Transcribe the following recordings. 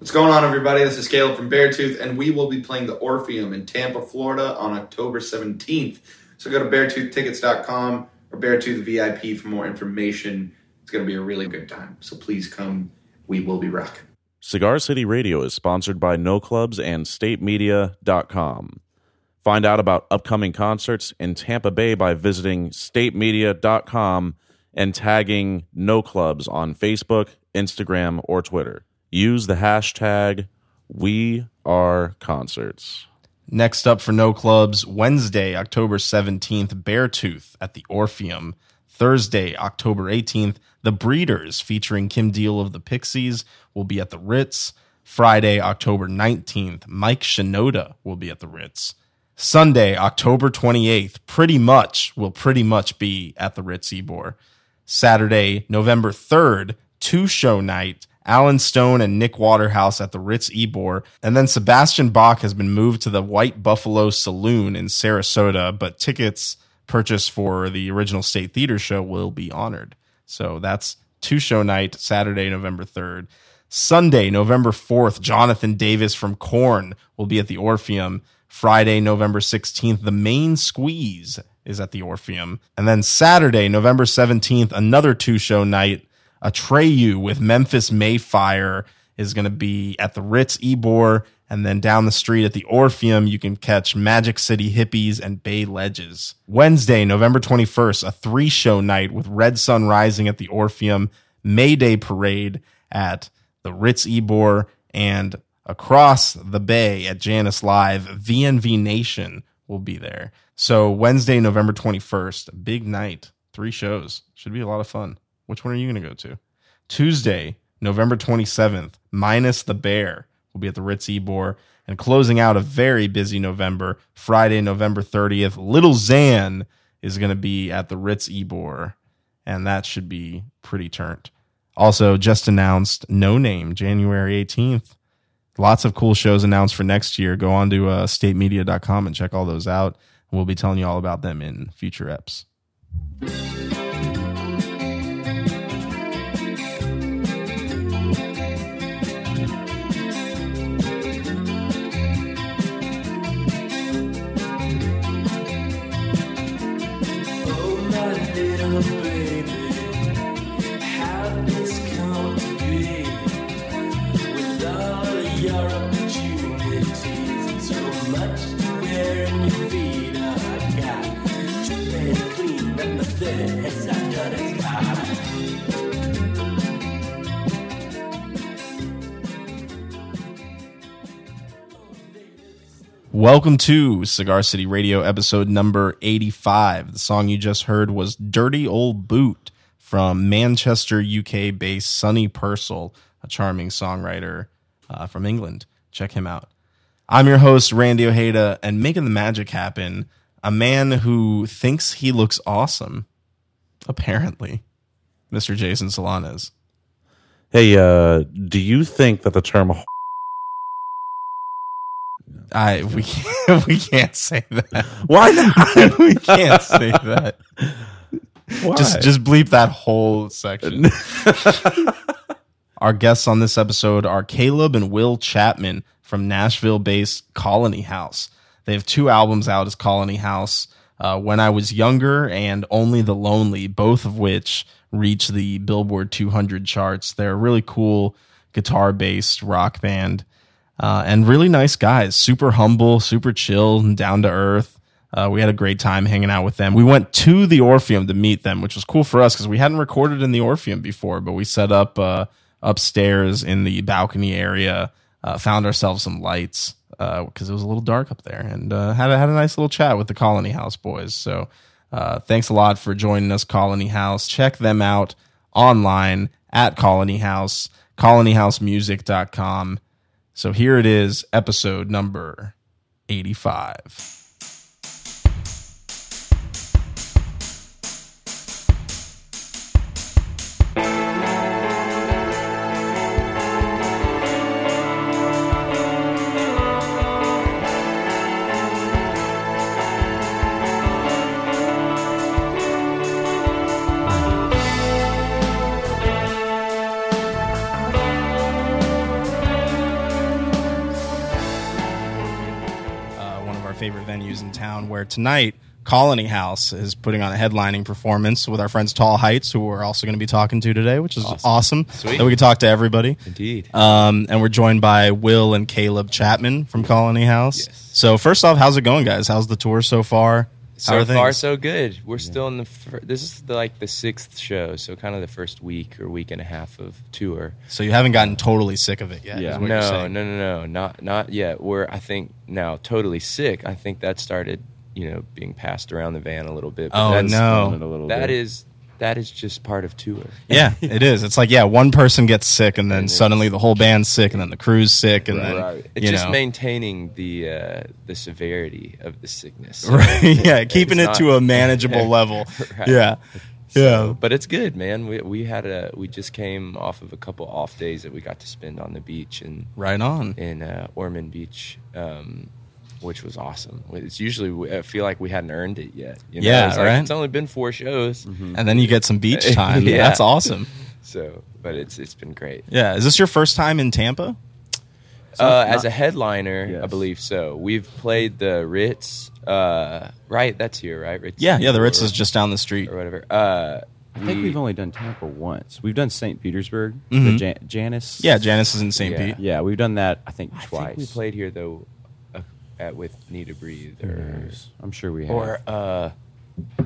What's going on, everybody? This is Caleb from Beartooth, and we will be playing the Orpheum in Tampa, Florida on October 17th. So go to beartoothtickets.com or Beartooth VIP for more information. It's going to be a really good time. So please come. We will be rocking. Cigar City Radio is sponsored by No Clubs and StateMedia.com. Find out about upcoming concerts in Tampa Bay by visiting StateMedia.com and tagging No Clubs on Facebook, Instagram, or Twitter. Use the hashtag We Are Concerts. Next up for No Clubs, Wednesday, October 17th, Beartooth at the Orpheum. Thursday, October 18th, The Breeders featuring Kim Deal of the Pixies will be at the Ritz. Friday, October 19th, Mike Shinoda will be at the Ritz. Sunday, October 28th, pretty much will pretty much be at the Ritz Ybor. Saturday, November 3rd, two show night, Allen Stone and Nick Waterhouse at the Ritz Ybor, And then Sebastian Bach has been moved to the White Buffalo Saloon in Sarasota, but tickets purchased for the original State Theater show will be honored. So that's two show night, Saturday, November 3rd. Sunday, November 4th, Jonathan Davis from Korn will be at the Orpheum. Friday, November 16th, the main squeeze is at the Orpheum. And then Saturday, November 17th, another two show night. Atreyu with Memphis May Fire is going to be at the Ritz Ybor. And then down the street at the Orpheum, you can catch Magic City Hippies and Bay Ledges. Wednesday, November 21st, a three show night with Red Sun Rising at the Orpheum, Mayday Parade at the Ritz Ybor, and across the bay at Jannus Live, VNV Nation will be there. So Wednesday, November 21st, big night, three shows. Should be a lot of fun. Which one are you going to go to? Tuesday, November 27th, minus the bear will be at the Ritz Ybor. And closing out a very busy November, Friday, November 30th, Lil Xan is going to be at the Ritz Ybor. And that should be pretty turned. Also, just announced No Name, January 18th. Lots of cool shows announced for next year. Go on to uh, statemedia.com and check all those out. We'll be telling you all about them in future eps. Welcome to Cigar City Radio, episode number 85. The song you just heard was Dirty Old Boot from Manchester, UK based Sonny Purcell, a charming songwriter uh, from England. Check him out. I'm your host, Randy Ojeda, and making the magic happen, a man who thinks he looks awesome, apparently, Mr. Jason Solanas. Hey, uh, do you think that the term I we can't, we can't say that. why not? we can't say that. Why? Just just bleep that whole section. Our guests on this episode are Caleb and Will Chapman from Nashville-based Colony House. They have two albums out as Colony House. Uh, when I was younger and Only the Lonely, both of which reached the Billboard 200 charts. They're a really cool guitar-based rock band uh, and really nice guys. Super humble, super chill, and down to earth. Uh, we had a great time hanging out with them. We went to the Orpheum to meet them, which was cool for us because we hadn't recorded in the Orpheum before, but we set up uh, upstairs in the balcony area, uh, found ourselves some lights because it was a little dark up there, and uh, had a, had a nice little chat with the Colony House boys. So uh, thanks a lot for joining us, Colony House. Check them out online at Colony House, colonyhousemusic.com. So here it is, episode number 85. Where tonight, Colony House is putting on a headlining performance with our friends Tall Heights, who we're also going to be talking to today, which is awesome. Sweet. That we can talk to everybody. Indeed. Um, and we're joined by Will and Caleb Chapman from Colony House. Yes. So first off, how's it going, guys? How's the tour so far? How so are far so good. We're still in the fir- this is the, like the sixth show, so kind of the first week or week and a half of tour. So you haven't gotten totally sick of it yet? Yeah. is what you're No, no, no, no, not not yet. We're I think now totally sick. I think that started you know being passed around the van a little bit. Oh, that's, no. Feeling it a little That bit. is that is just part of tour. Yeah, it is. It's like yeah, one person gets sick, and then And suddenly the whole band's sick, and then the crew's sick, and then Right. It's you just know, maintaining the uh, the severity of the sickness. right? Yeah, keeping it It's to a manageable level. Right. Yeah, yeah. But it's good, man. We we had a we just came off of a couple off days that we got to spend on the beach and Right on. in uh, Ormond Beach, um, which was awesome. It's usually I feel like we hadn't earned it yet. You know? Yeah, it's like, right. It's only been four shows, And then you get some beach time. Yeah. That's awesome. so but it's it's been great. Yeah. Is this your first time in Tampa? Uh, as a headliner, I believe so. We've played the Ritz, uh, right? That's here, right? Ritz Yeah, yeah. The Ritz or- is just down the street. or whatever. Uh, I think we've only done Tampa once. We've done St. Petersburg, Mhm. the Jan- Jannus. Yeah, Jannus is in St. Yeah. Pete. Yeah, we've done that. I think I twice. think we played here though, uh, at with Need to Breathe or knows? I'm sure we have. or uh,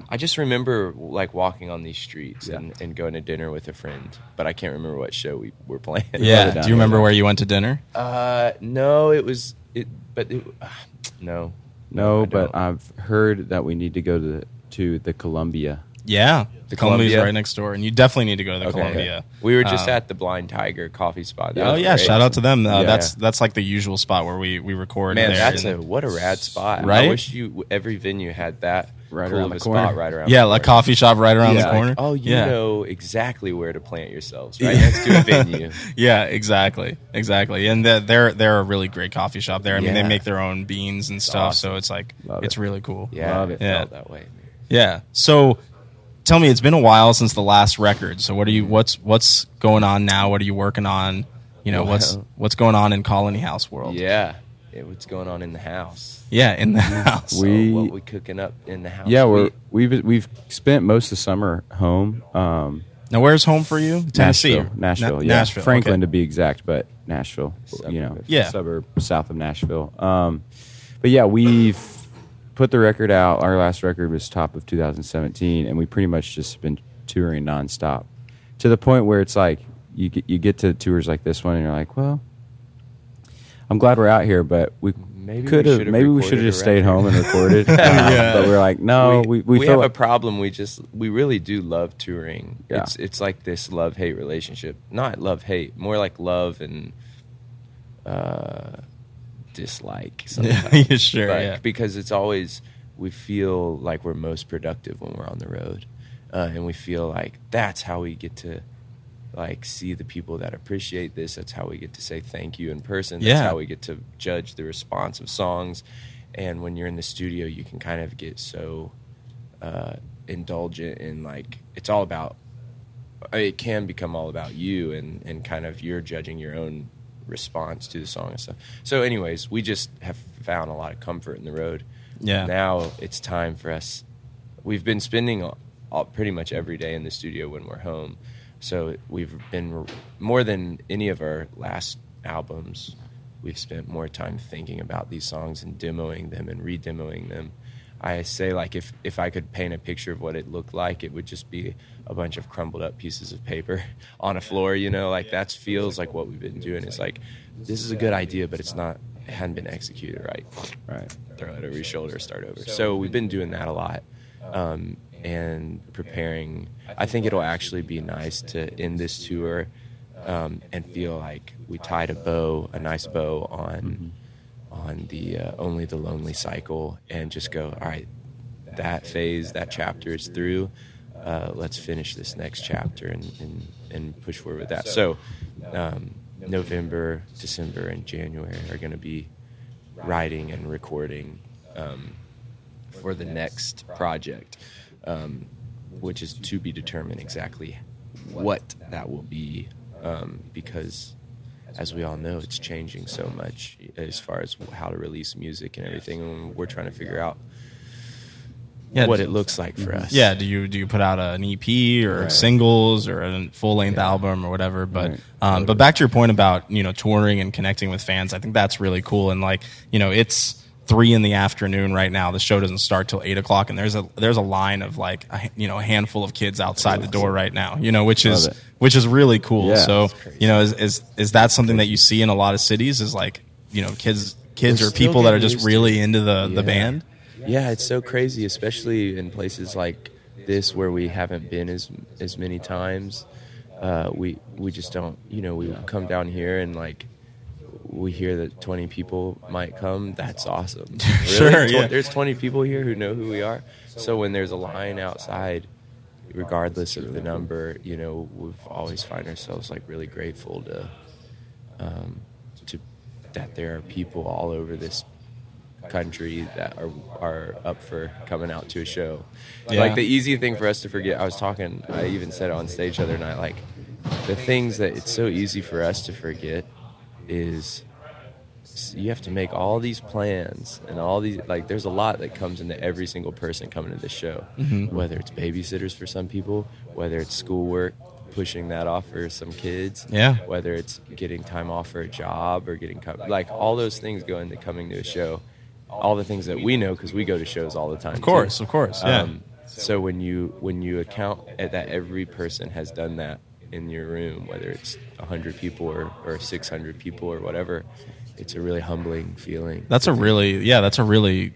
I just remember like walking on these streets Yeah. and, and going to dinner with a friend, but I can't remember what show we were playing. Yeah. Do you remember where you went to dinner? Uh, no, it was it, but it, uh, no, no, I but don't. I've heard that we need to go to the, to the Columbia. Yeah, The Columbia's Columbia? right next door, and you definitely need to go to the Okay. Columbia. We were just Um, at the Blind Tiger Coffee Spot. That Oh was yeah, great. shout out to them. Uh, Yeah. That's that's like the usual spot where we we record. Man, there. that's And- a what a rad spot. Right? I wish you every venue had that Right cool around of the a corner. spot right around. yeah, the like corner. coffee shop right around Yeah. the corner. Like, oh, you yeah. know exactly where to plant yourselves, right next to a venue. Yeah, exactly, exactly. And they're they're, they're a really great coffee shop there. I mean, they Yeah. make their own beans and stuff, awesome. so it's like Love it's it. really cool. Yeah, Love it it. Yeah. felt that way. Yeah. So, tell me, it's been a while since the last record. So, what are you? What's what's going on now? What are you working on? You know, what's what's going on in Colony House world? Yeah, yeah, what's going on in the house? Yeah, in the house. So We- what we cooking up in the house? Yeah, we're We- we've we've spent most of the summer home. Um, now, where's home for you? Tennessee, Nashville, Nashville, Na- yeah, Nashville. Franklin okay. to be exact, but Nashville, you know, Suburb. Yeah. suburb south of Nashville. Um, but yeah, we've put the record out. Our last record was top of 2017, and we pretty much just been touring nonstop to the point where it's like you get you get to tours like this one, and you're like, well, I'm glad we're out here, but we Maybe could have maybe we should have just stayed home and recorded. Um, Yeah. But we're like, no, we we, we feel have a problem. We just we really do love touring. Yeah. It's it's like this love hate relationship. Not love hate, more like love and uh, dislike. Sometimes. Yeah, sure, Like, yeah. Because it's always we feel like we're most productive when we're on the road, uh, and we feel like that's how we get to like see the people that appreciate this. That's how we get to say thank you in person. That's Yeah. how we get to judge the response of songs. And when you're in the studio, you can kind of get so uh, indulgent in like it's all about. It can become all about you and and kind of you're judging your own response to the song and stuff. So, anyways, we just have found a lot of comfort in the road. Yeah. Now it's time for us. We've been spending all, all, pretty much every day in the studio when we're home. So we've been more than any of our last albums. We've spent more time thinking about these songs and demoing them and re-demoing them. I say like if if I could paint a picture of what it looked like, it would just be a bunch of crumbled up pieces of paper on a floor. You know, like that feels like what we've been doing. It's like this is a good idea, but it's not. It hadn't been executed right right. throw it over your shoulder, start over. So we've been doing that a lot, um, and preparing. I think it'll actually be nice to end this tour um, and feel like we tied a bow, a nice bow on on the uh, only the lonely cycle, and just go. All right, that phase, that chapter is through. Uh, let's finish this next chapter and, and, and push forward with that. So, um, November, December, and January are going to be writing and recording um, for the next project, um, which is to be determined exactly what that will be, um, because as we all know, it's changing so much as far as how to release music and everything. And we're trying to figure out Yeah, what it looks like for us. Yeah, do you do you put out an EP or Right. singles or a full length album or whatever? But Right. um, but back to your point about you know touring and connecting with fans, I think that's really cool. And like you know, it's three in the afternoon right now. The show doesn't start till eight o'clock, and there's a there's a line of like a, you know a handful of kids outside the door right now. You know, which is it. Which is really cool. Yeah. so you know, is, is is that something that you see in a lot of cities? Is like you know kids kids We're or people that are just really into the the band. Yeah, it's so crazy, especially in places like this where we haven't been as as many times. Uh, we we just don't, you know, we come down here and like we hear that 20 people might come. That's awesome. Sure, Really? Tw- yeah. There's 20 people here who know who we are. So when there's a line outside, regardless of the number, you know, we've always find ourselves like really grateful to um, to that there are people all over this country that are are up for coming out to a show. Yeah. Like the easy thing for us to forget. I was talking. I even said it on stage the other night. Like the things that it's so easy for us to forget is you have to make all these plans and all these like there's a lot that comes into every single person coming to this show Mm-hmm. whether it's babysitters for some people whether it's schoolwork pushing that off for some kids Yeah. whether it's getting time off for a job or getting like all those things go into coming to a show all the things that we know because we go to shows all the time Of course, of course, yeah. um, so when you when you account at that every person has done that in your room, whether it's hundred people or, or six hundred people or whatever, it's a really humbling feeling. That's a really yeah, that's a really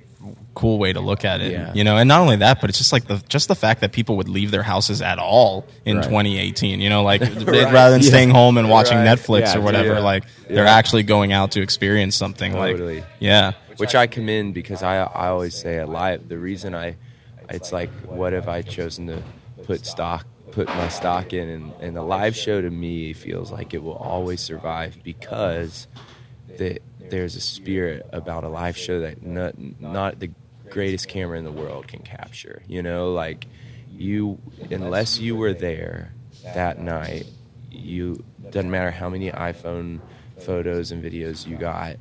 cool way to look at it. Yeah. You know, and not only that, but it's just like the just the fact that people would leave their houses at all in Right. 2018. You know, like Right. rather than Yeah. staying home and watching Right. Netflix Yeah, or whatever, like they're actually going out to experience something. Totally. Like, yeah, which I commend because I I always say a live. The reason I, it's like what have I chosen to put stock put my stock in, and, and the live show to me feels like it will always survive because that there's a spirit about a live show that not not the greatest camera in the world can capture. You know, like you unless you were there that night, you doesn't matter how many iPhone photos and videos you got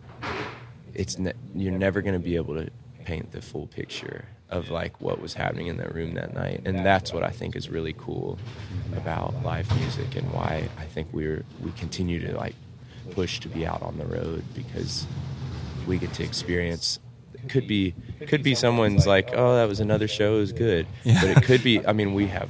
it's ne- you're never going to be able to paint the full picture of like what was happening in that room that night and that's what i think is really cool about live music and why i think we're we continue to like push to be out on the road because we get to experience could be could be someone's like oh that was another show it was good Yeah. but it could be i mean we have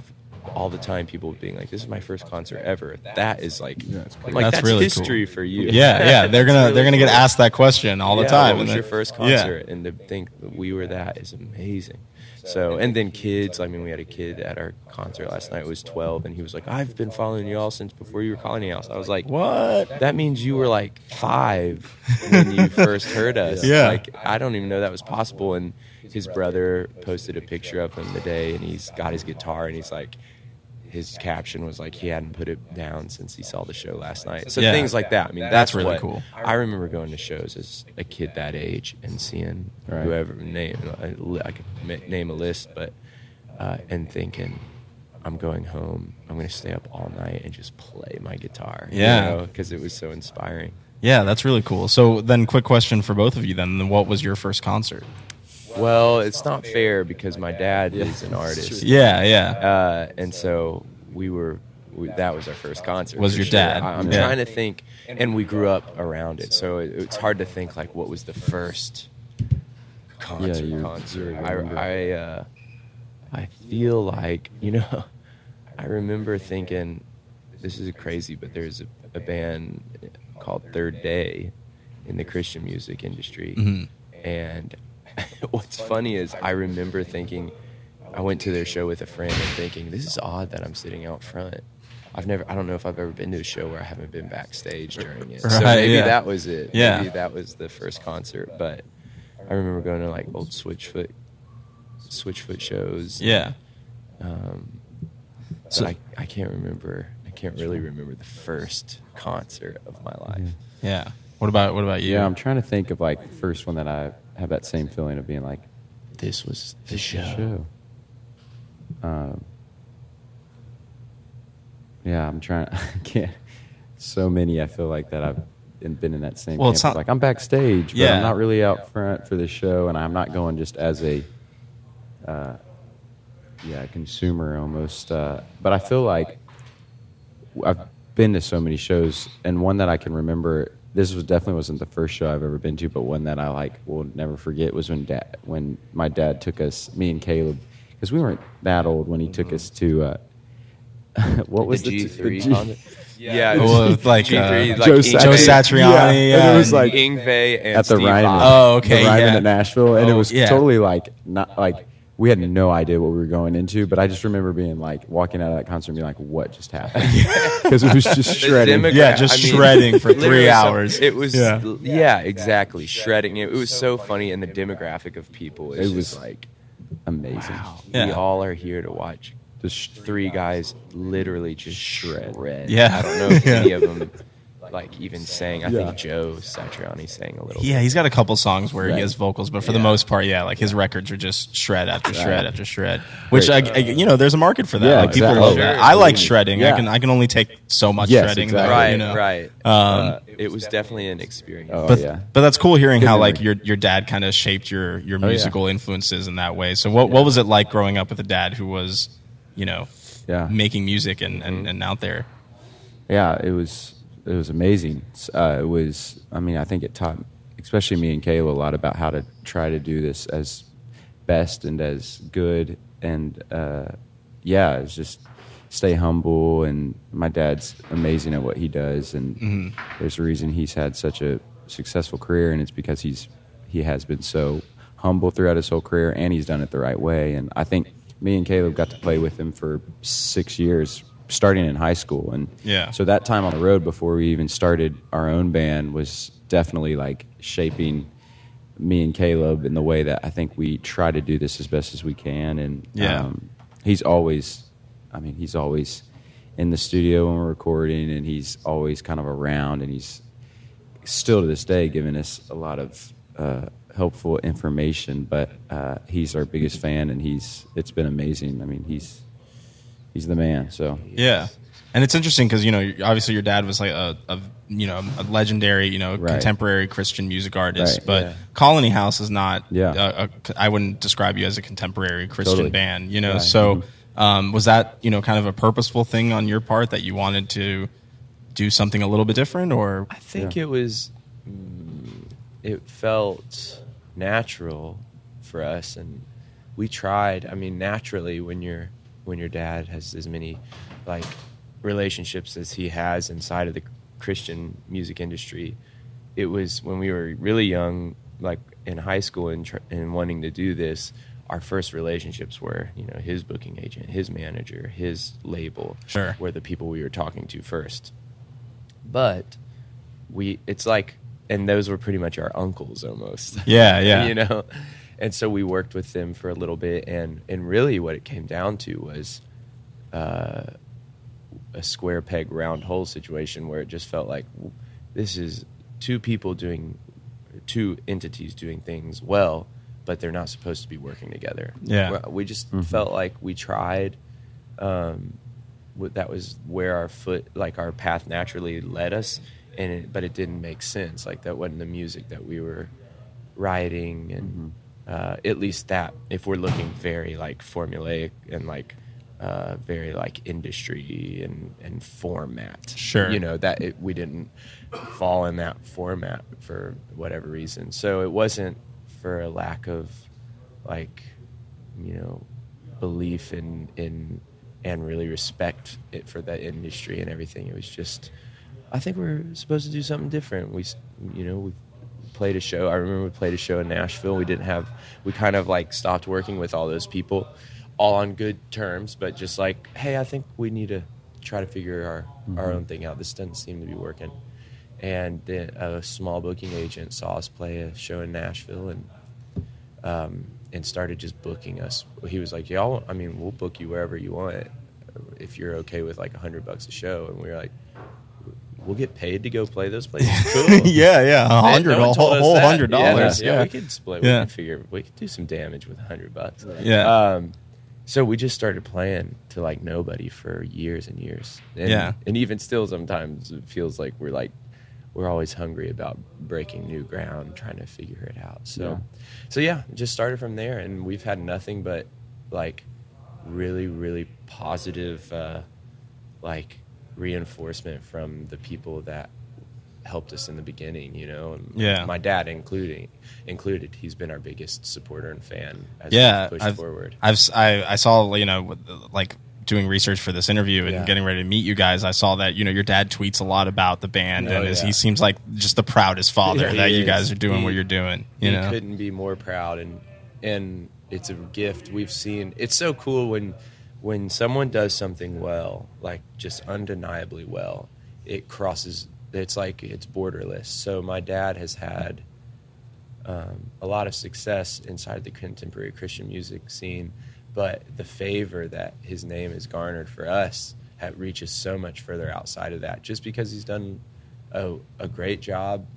all the time people being like this is my first concert ever that is like like That's that's, really history cool. for you yeah, yeah. They're gonna really they're gonna get asked that question all the Yeah, time. What was and your then- first yeah. concert? And to think that we were that is amazing. So, and then kids. I mean, we had a kid at our concert last night. who was 12, and he was like, "I've been following you all since before you were Colony House." I was like, What? That means you were like five when you first heard us. Yeah. Like I don't even know that was possible. And his brother posted a picture of him today, and he's got his guitar, and he's like. His caption was like he hadn't put it down since he saw the show last night. So Yeah. things like that. I mean, that's, That's really cool. I remember going to shows as a kid that age and seeing Right. whoever name I could name a list, but uh, and thinking I'm going home. I'm going to stay up all night and just play my guitar. Yeah. because it was so inspiring. Yeah, that's really cool. So then, quick question for both of you. Then, what was your first concert? Well, it's not fair because my dad is an artist. Yeah, yeah. uh, and so we were. We, that was our first concert. Was your sure. dad. I, am Yeah. trying to think, and we grew up around it, so it, it's hard to think like what was the first concert. you're- concert. I. I, uh, I feel like you know, I remember thinking, this is crazy, but there's a, a band called Third Day in the Christian music industry, Mhm. and what's funny is I remember thinking, I went to their show with a friend and thinking, this is odd that I'm sitting out front. I've never, I don't know if I've ever been to a show where I haven't been backstage during it. so maybe yeah. that was it. Yeah. Maybe that was the first concert. But I remember going to like old Switchfoot, Switchfoot shows. Yeah. Um, So- I, I can't remember. I can't really remember the first concert of my life. Yeah. What about what about you? Yeah, I'm trying to think of like the first one that I have that same feeling of being like This was the this show. show. Um, yeah, I'm trying. I can't. So many. I feel like that I've been in that same. Well, camp. it's not- like I'm backstage, but Yeah. I'm not really out front for the show, and I'm not going just as a, uh, yeah, consumer almost. Uh, but I feel like I've been to so many shows, and one that I can remember. This was definitely wasn't the first show I've ever been to, but one that I like will never forget was when dad, when my dad took us, me and Caleb, because we weren't that old when he took us to. Uh, what was the the, G t- three? the G- yeah, Well, like, G3, uh, like Joe Yngwie- Joe Satriani. Satriani, Yeah, and it was like Yngwie and at the Steve Ryman. Oh, okay, the Ryman yeah. at Nashville, and it Oh, was yeah. totally like not like we had no idea what we were going into. But I just remember being like walking out of that concert and being like, "What just happened?" Because it was just shredding. demogra- Yeah, just I mean, shredding for three literally so- hours. It was, Yeah. yeah, exactly, shredding. It, was so funny, and the demographic of people is It was- like Amazing. Yeah. we all are here to watch Just three guys literally just shred. Yeah. I don't know if Yeah. any of them like even sang. I Yeah. think Joe Satriani sang a little. Yeah, he's got a couple songs where he has vocals, but for the most part, yeah, like his records are just shred after shred Right. after shred. Which I, I- you know, there's a market for that. Yeah, like people exactly. love Sure. that. I like Absolutely. shredding. I can I can only take so much Yes, shredding. exactly. That, Right, you know. right. Um, Uh, it was definitely an experience. Oh but yeah. but that's cool hearing Good how like your your dad kind of shaped your your yeah. musical influences in that way. So what what was it like growing up with a dad who was, you know, Yeah. making music and, Mm-hmm. and, and out there? yeah, it was it was amazing. Uh, it was. I mean, I think it taught, especially me and Caleb, a lot about how to try to do this as best and as good. And uh, yeah, it's just stay humble. And my dad's amazing at what he does, and there's a reason he's had such a successful career, and it's because he's he has been so humble throughout his whole career, and he's done it the right way. And I think me and Caleb got to play with him for six years, starting in high school, and Yeah. so that time on the road before we even started our own band was definitely like shaping me and Caleb in the way that I think we try to do this as best as we can. And Yeah. um, he's always, I mean, he's always in the studio when we're recording, and he's always kind of around, and he's still to this day giving us a lot of uh, helpful information. But uh, he's our biggest fan, and he's it's been amazing. I mean, he's he's the man. So Yeah, and it's interesting because you know obviously your dad was like a, a you know a legendary you know Right. contemporary Christian music artist, Right. but Yeah. Colony House is not. Yeah. A, a, I wouldn't describe you as a contemporary Christian Totally. band. You know, Right. so um, was that you know kind of a purposeful thing on your part that you wanted to do something a little bit different, or I think it was. Mm, it felt natural for us, and we tried. I mean, naturally, when your when your dad has as many like relationships as he has inside of the Christian music industry, it was when we were really young, like in high school, and tr- and wanting to do this. Our first relationships were, you know, his booking agent, his manager, his label. Sure. were the people we were talking to first but we it's like and those were pretty much our uncles almost Yeah, yeah. you know and so we worked with them for a little bit and and really what it came down to was uh, a square peg round hole situation where it just felt like this is two people doing two entities doing things well but they're not supposed to be working together. Yeah. we just felt like we tried um, that was where our foot like our path naturally led us and it, but it didn't make sense. Like that wasn't the music that we were writing and uh, at least that if we're looking very like formulaic and like uh, very like industry and, and format Sure. you know that it, we didn't fall in that format for whatever reason so it wasn't for a lack of like you know belief in in and really respect it for that industry and everything. It was just I think we're supposed to do something different. We you know we played a show. I remember we played a show in Nashville. We didn't have we kind of like stopped working with all those people all on good terms, but just like hey, I think we need to try to figure our our own thing out. This doesn't seem to be working. And then a small booking agent saw us play a show in Nashville and um, and started just booking us. He was like, "Y'all, I mean, we'll book you wherever you want if you're okay with like a hundred bucks a show." And we were like, "We'll get paid to go play those places." Cool. yeah, yeah, a hundred, no a whole, whole hundred dollars. Yeah, Yeah, we could split. Yeah. We could figure we could do some damage with a hundred bucks. Yeah. Um, so we just started playing to like nobody for years and years. And, Yeah. And even still, sometimes it feels like we're like we're always hungry about breaking new ground, trying to figure it out. So, so yeah, just started from there, and we've had nothing but like really, really positive, uh, like reinforcement from the people that helped us in the beginning. You know, and Yeah. my dad including included. He's been our biggest supporter and fan as yeah, we've I've, forward. I've I, I saw you know like doing research for this interview and Yeah. getting ready to meet you guys. I saw that you know your dad tweets a lot about the band Oh, and is, yeah. he seems like just the proudest father Yeah, that you guys are doing He- what you're doing. You he know, couldn't be more proud and and it's a gift we've seen it's so cool when when someone does something well like just undeniably well it crosses it's like it's borderless. So my dad has had um, a lot of success inside the contemporary christian music scene but the favor that his name has garnered for us ha reaches so much further outside of that. Just because he's done a, a great job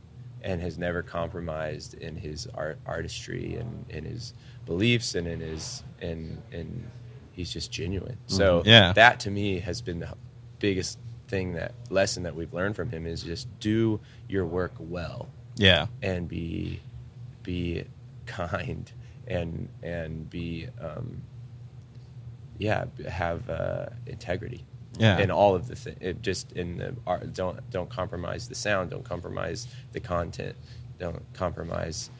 and has never compromised in his art, artistry and in his beliefs and in his and and he's just genuine. So Yeah. that to me has been the biggest thing that lesson that we've learned from him is just do your work well yeah, and be be kind and and be um, yeah have uh, integrity Yeah. in all of the thi- it just in the art don't don't compromise the sound don't compromise the content don't compromise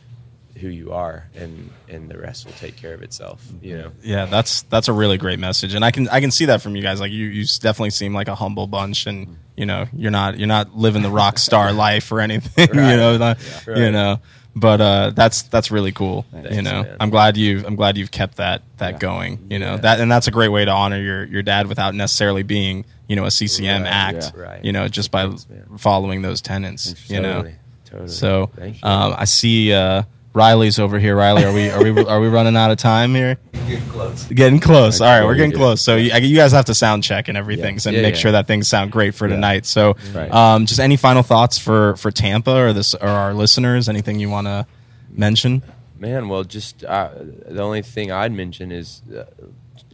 who you are and and the rest will take care of itself you know yeah. That's that's a really great message, and I can I can see that from you guys. Like you, you definitely seem like a humble bunch, and you know you're not you're not living the rock star life or anything. you know, not- Yeah. you know. But uh, that's that's really cool. you know, man. I'm glad you've I'm glad you've kept that that Yeah. going. You know Yeah. that and that's a great way to honor your your dad without necessarily being you know a CCM Right, act. yeah. Right. You know, just by Thanks, following those tenets. You know. totally So um, I see uh, Riley's over here. Riley, are we are we are we running out of time here? Getting close. Getting close. All right, we're getting close. So you, you guys have to sound check and everything, Yeah. so Yeah, make yeah. sure that things sound great for tonight. So, Right. um, just any final thoughts for for Tampa or this or our listeners? Anything you want to mention? Man, well, just uh, the only thing I'd mention is uh,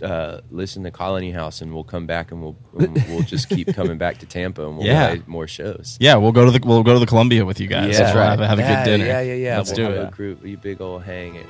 uh, listen to Colony House, and we'll come back and we'll we'll just keep coming back to Tampa, and we'll Yeah. play more shows. Yeah, we'll go to the we'll go to the Columbia with you guys. Yeah. We'll have, a- have a yeah, good dinner. Yeah, yeah, yeah. Let's we'll do it. a group, a big old hang at